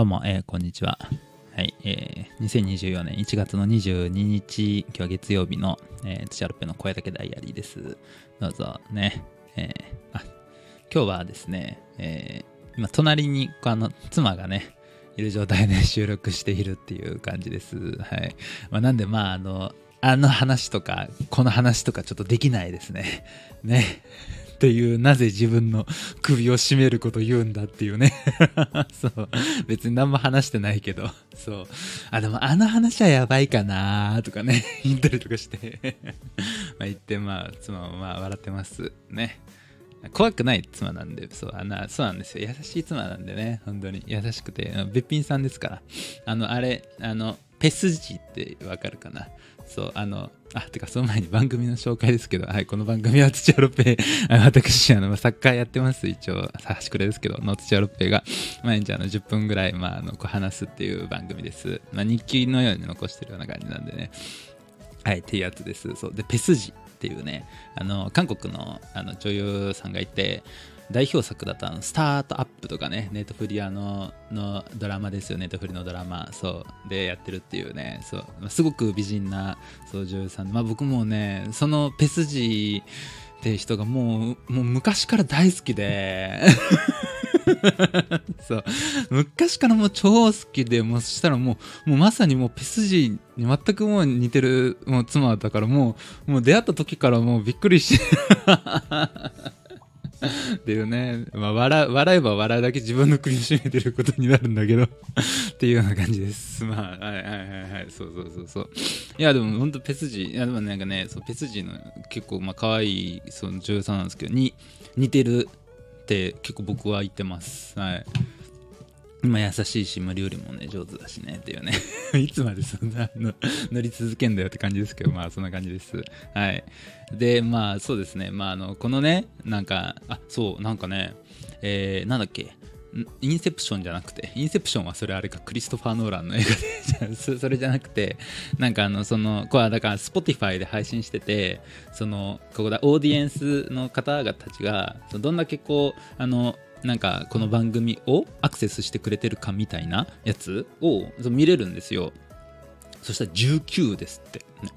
どうも、えーこんにちは。はい、えー2024年1月の22日、今日は月曜日の、えー、ツチャロッペの声だけダイアリーです。どうぞね。えーあ今日はですね、えー今、隣にあの妻がね、いる状態で収録しているっていう感じです。はい。まあ、なんで、まあ、あの、あの話とか、この話とかちょっとできないですね。ね。っていう、なぜ自分の首を絞めること言うんだっていうね。そう。別に何も話してないけど。そう。あ、でもあの話はやばいかなとかね、言ったりとかして。まあ言って、まあ、妻もまあ笑ってます。ね。怖くない妻なんで、そう、あの、そうなんですよ。優しい妻なんでね、本当に優しくて、べっぴんさんですから。あの、あれ、あの、ペスジってわかるかなそう、あの、あ、てか、その前に番組の紹介ですけど、はい、この番組は土屋ロッペ、私、あの、サッカーやってます、一応、さしくれですけど、の土屋ロッペが、毎日あの、10分ぐらい、まあ、あの、こう話すっていう番組です。まあ、日記のように残してるような感じなんでね。はい、っていうやつです。そう。で、ペスジっていうね、あの、韓国のあの女優さんがいて、代表作だとあのスタートアップとかね、ネットフリアののドラマですよ、ネットフリのドラマ、そう、でやってるっていうね、そう、すごく美人なそう女優さん、まあ僕もね、そのペスジーって人がもう、もう昔から大好きで、そう。昔からもう超好きで。もうそしたらもうもうまさにもうペスジーに全くもう似てるもう妻だからもうもう出会った時からもうびっくりし。てっていうね、まあ、笑笑えば笑うだけ自分の首を絞めてることになるんだけど。っていうような感じです。まあはいはいはいはい。そうそうそうそう。いやでもほんとペスジいやでもなんかねそうペスジの結構まあ可愛いその女優さんなんですけどに似てるって結構僕は言ってます。はい。まあ優しいし、まあ、料理もね上手だしねっていうね。いつまでそんなの乗り続けんだよって感じですけどまあそんな感じです。はい。でまあそうですね。まああのこのねなんかあそうなんかねえー、なんだっけ？インセプションじゃなくてインセプションはそれあれかクリストファー・ノーランの映画で それじゃなくてなんかあのそのこれはだから Spotify で配信しててそのここだオーディエンスの方々たちがどんだけこうあのなんかこの番組をアクセスしてくれてるかみたいなやつを見れるんですよ。そしたら19ですって、ね。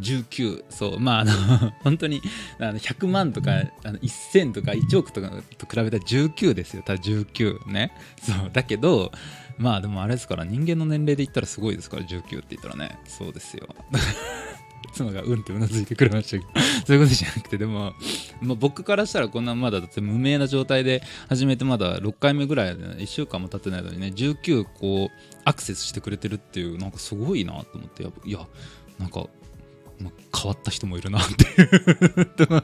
19そう。まああの 本当にあの100万とかあの1000とか1億とかと比べたら19ですよ。ただ19ね。そう。だけどまあでもあれですから人間の年齢で言ったらすごいですから19って言ったらね。そうですよ。妻がうんってうなずいてくれましたけどそういうことじゃなくてでも、まあ、僕からしたらこんなまだだって無名な状態で始めてまだ6回目ぐらいで、ね、1週間も経ってないのにね19こうアクセスしてくれてるっていうなんかすごいなと思ってやいやなんか、まあ変わった人もいるなっていう。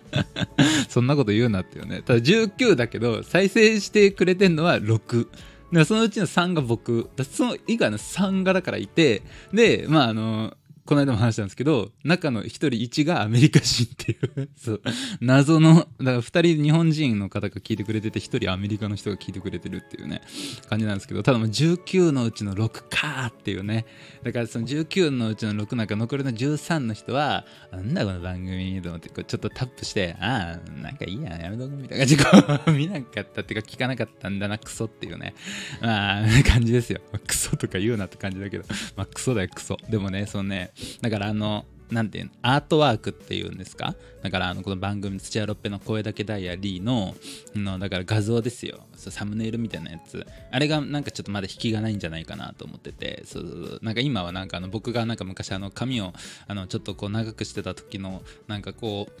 そんなこと言うなっていうね。ただ19だけど再生してくれてんのは6でそのうちの3が僕。その以外の3がだからいて。でまああのこの間も話したんですけど中の1人1がアメリカ人っていう。そう。謎のだから2人日本人の方が聞いてくれてて1人アメリカの人が聞いてくれてるっていうね感じなんですけどただもう19のうちの6かーっていうね。だからその19のうちの6なんか残りの13の人はなんだこの番組と思ってこうちょっとタップしてああなんかいいややめとくみたいな感じで 見なかったっていうか聞かなかったんだなクソっていうね。まあ 感じですよ。クソとか言うなって感じだけど。まあクソだよクソ。でもねそのねだからあのなんていうのアートワークっていうんですか？だからあのこの番組「土屋ロッペの声だけダイアリーの」のだから画像ですよ。サムネイルみたいなやつ。あれがなんかちょっとまだ引きがないんじゃないかなと思ってて。そうそうそう。なんか今はなんかあの僕がなんか昔あの髪をあのちょっとこう長くしてた時のなんかこう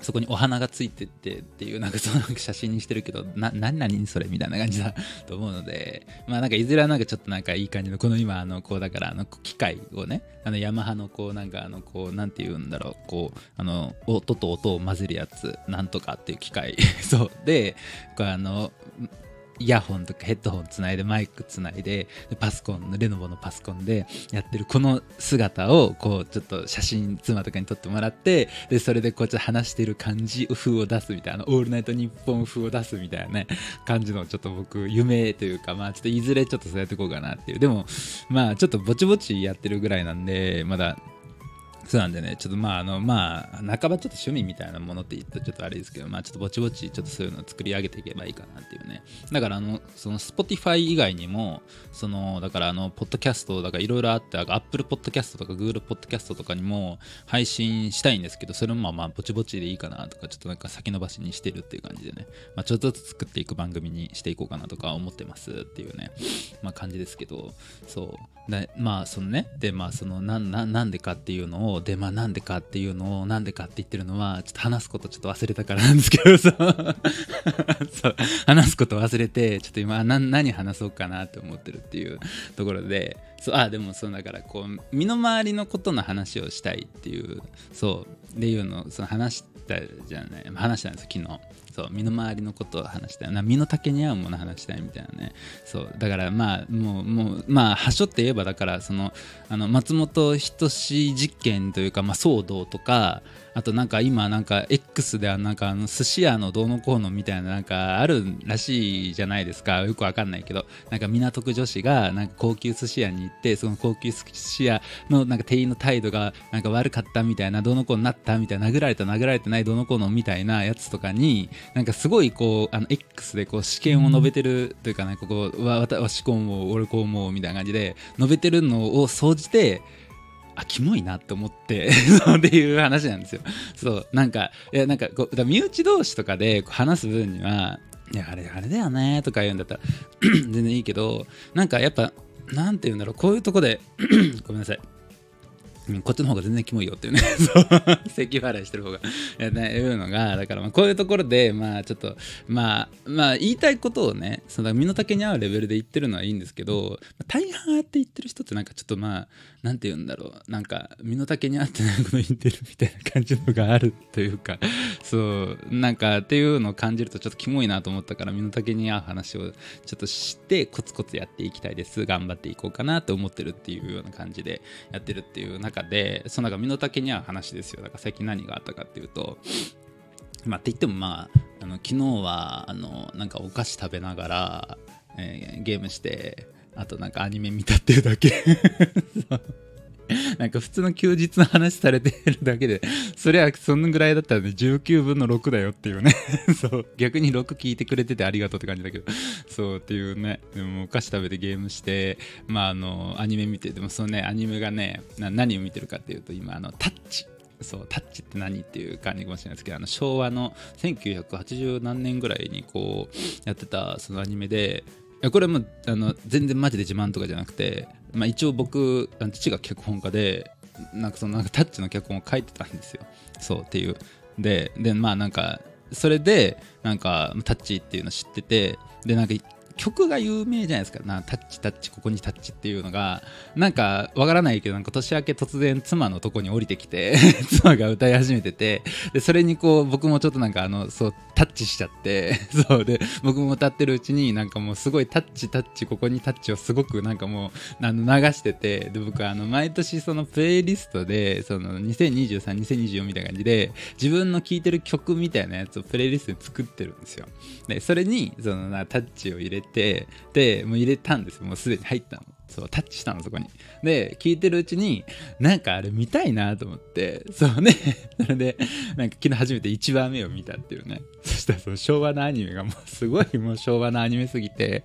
そこにお花がついてってっていうなんかその写真にしてるけどな何何それみたいな感じだと思うのでまあなんかいずれはなんかちょっとなんかいい感じのこの今あのこうだからあの機械をねあのヤマハのこうなんかあのこうなんて言うんだろうこうあの音と音を混ぜるやつなんとかっていう機械。そう。でこれあのイヤホンとかヘッドホンつないでマイクつないでパソコンレノボのパソコンでやってるこの姿をこうちょっと写真妻とかに撮ってもらってでそれでこうちょっと話してる感じ風を出すみたいなオールナイトニッポン風を出すみたいなね感じのちょっと僕夢というかまあちょっといずれちょっとそうやっていこうかなっていう。でもまあちょっとぼちぼちやってるぐらいなんでまだそうなんでね、ちょっとまあ、あの、まあ、半ばちょっと趣味みたいなものって言ったらちょっとあれですけど、まあ、ちょっとぼちぼち、ちょっとそういうのを作り上げていけばいいかなっていうね。だから、あの、その、Spotify 以外にも、その、だから、あの、ポッドキャスト、だからいろいろあって、Apple Podcast とか Google Podcast とかにも配信したいんですけど、それもまあ、まあ、ぼちぼちでいいかなとか、ちょっとなんか先延ばしにしてるっていう感じでね、まあ、ちょっとずつ作っていく番組にしていこうかなとか思ってますっていうね、まあ、感じですけど、そう。でまあ、そのね、で、まあ、その、な、な、なんでかっていうのを、で、まあ、なんでかっていうのをなんでかって言ってるのはちょっと話すことちょっと忘れたからなんですけどさ。そう。話すこと忘れてちょっと今何話そうかなって思ってるっていうところで。そう。あでもそうだからこう身の回りのことの話をしたいっていうそう。っていうのその話したじゃない。話したんです昨日。そう身の回りのことを話したい。な身の丈に合うもの話したいみたいなね。そう。だからまあもうもうまあはしょって言えばだからそのあの松本人志実験というか、まあ、騒動とかあとなんか今なんか X ではなんかあの寿司屋のどうのこうのみたいななんかあるらしいじゃないですか。よくわかんないけど。なんか港区女子がなんか高級寿司屋に行ってその高級寿司屋のなんか店員の態度がなんか悪かったみたいなどうのこうになったみたいな殴られた殴られてないどうのこうのみたいなやつとかになんかすごいこうあの X でこう試験を述べてるというかねここわわしこう思う俺こう思うみたいな感じで述べてるのを総じてあキモいなって思って っていう話なんですよ。そうなんかいやなんかこうだ身内同士とかで話す分にはいやあれあれだよねとか言うんだったら 全然いいけどなんかやっぱなんて言うんだろうこういうとこで ごめんなさい。こっちの方が全然キモいよっていうね、そう、咳払いしてる方が、いうのが、だからまあこういうところで、まあちょっと、まあ、まあ言いたいことをね、その身の丈に合うレベルで言ってるのはいいんですけど、大半あって言ってる人ってなんかちょっとまあ、なんて言うんだろう、なんか身の丈に合ってないこと言ってるみたいな感じのがあるというか、そう、なんかっていうのを感じるとちょっとキモいなと思ったから、身の丈に合う話をちょっと知って、コツコツやっていきたいです。頑張っていこうかなと思ってるっていうような感じでやってるっていう中中でそのなんか身の丈に合う話ですよ。だから最近何があったかっていうとまあって言ってもまああの昨日はあのなんかお菓子食べながら、えー、ゲームしてあとなんかアニメ見たっていうだけ。なんか普通の休日の話されてるだけで、それはそのぐらいだったらね、19分の6だよっていうね。そう、逆に6聞いてくれててありがとうって感じだけど、そうっていうね、でもお菓子食べてゲームして、まああの、アニメ見て、でもそのね、アニメがね、何を見てるかっていうと、今、あの、タッチ。そう、タッチって何っていう感じかもしれないですけど、あの昭和の1980何年ぐらいにこうやってたそのアニメで、やこれもあの全然マジで自慢とかじゃなくて、まあ、一応僕父が脚本家でなんかそのなんかタッチの脚本を書いてたんですよ。そうっていう。ででまあなんかそれでなんかタッチっていうの知っててでなんか曲が有名じゃないですか。なタッチタッチここにタッチっていうのが。なんかわからないけどなんか年明け突然妻のとこに降りてきて 妻が歌い始めててでそれにこう僕もちょっとなんかあのそうタッチしちゃって そうで僕も歌ってるうちになんかもうすごいタッチタッチここにタッチをすごくなんかもうあの流しててで僕あの毎年そのプレイリストでその20232024みたいな感じで自分の聴いてる曲みたいなやつをプレイリストで作ってるんですよ。でそれにそのなタッチを入れててでもう入れたんですもうすでに入ったの。そうタッチしたのそこに。で聞いてるうちになんかあれ見たいなと思って。そうね。それでなんか昨日初めて1話目を見たっていうね。そしたらその昭和のアニメがもうすごいもう昭和のアニメすぎて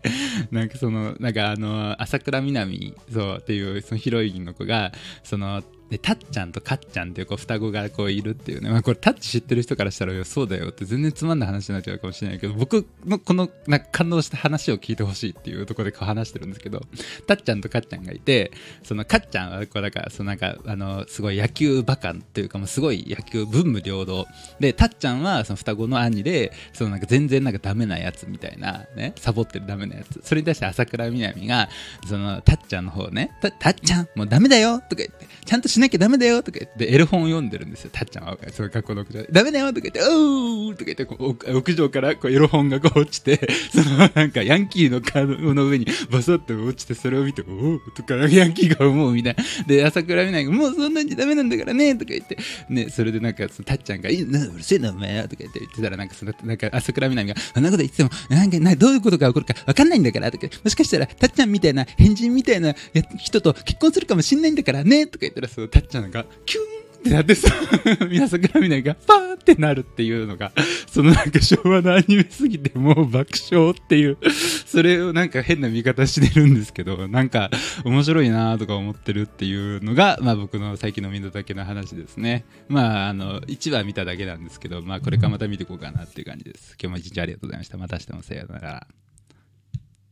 なんかそのなんかあの朝倉みなみそうっていうそのヒロインの子がそのでたっちゃんとかっちゃんっていうこう双子がこういるっていうね、まあ、これタッチ知ってる人からしたらそうだよって全然つまんない話になっちゃうかもしれないけど僕のこのなんか感動した話を聞いてほしいっていうところでこう話してるんですけどたっちゃんとかっちゃんがいてそのかっちゃんはこうだかそのなんかあのすごい野球バカっていうかもうすごい野球文武両道でたっちゃんはその双子の兄でそのなんか全然なんかダメなやつみたいなねサボってるダメなやつ。それに対して朝倉みなみがそのたっちゃんの方ねたっちゃんもうダメだよとか言ってちゃんとしなきゃダメだよとか言って、エロ本を読んでるんですよ。たっちゃんは、その学校の屋上で。ダメだよとか言って、おーとか言って、こう屋上からこうエロ本がこう落ちて、そのなんかヤンキーのカードの上にバサッと落ちて、それを見て、おーとかヤンキーが思うみたいな。で、朝倉みなが、もうそんなんじゃダメなんだからねとか言って、ね、それでなんか、そのたっちゃんが、いいな、うるせえな、お前とか言って言ってたら、なんかその、なんか朝倉みなみが、そんなこと言っても、なんか、などういうことが起こるかわかんないんだから、とか、もしかしたら、たっちゃんみたいな、変人みたいな人と結婚するかもしんないんだからねとか言ったら、そたっちゃんが、キュンってなってさ、皆さんから見ないが、パーってなるっていうのが、そのなんか昭和のアニメすぎてもう爆笑っていう、それをなんか変な見方してるんですけど、なんか面白いなとか思ってるっていうのが、まあ僕の最近の見ただけの話ですね。まああの、1話見ただけなんですけど、まあこれからまた見ていこうかなっていう感じです。今日も一日ありがとうございました。また明日もさようなら。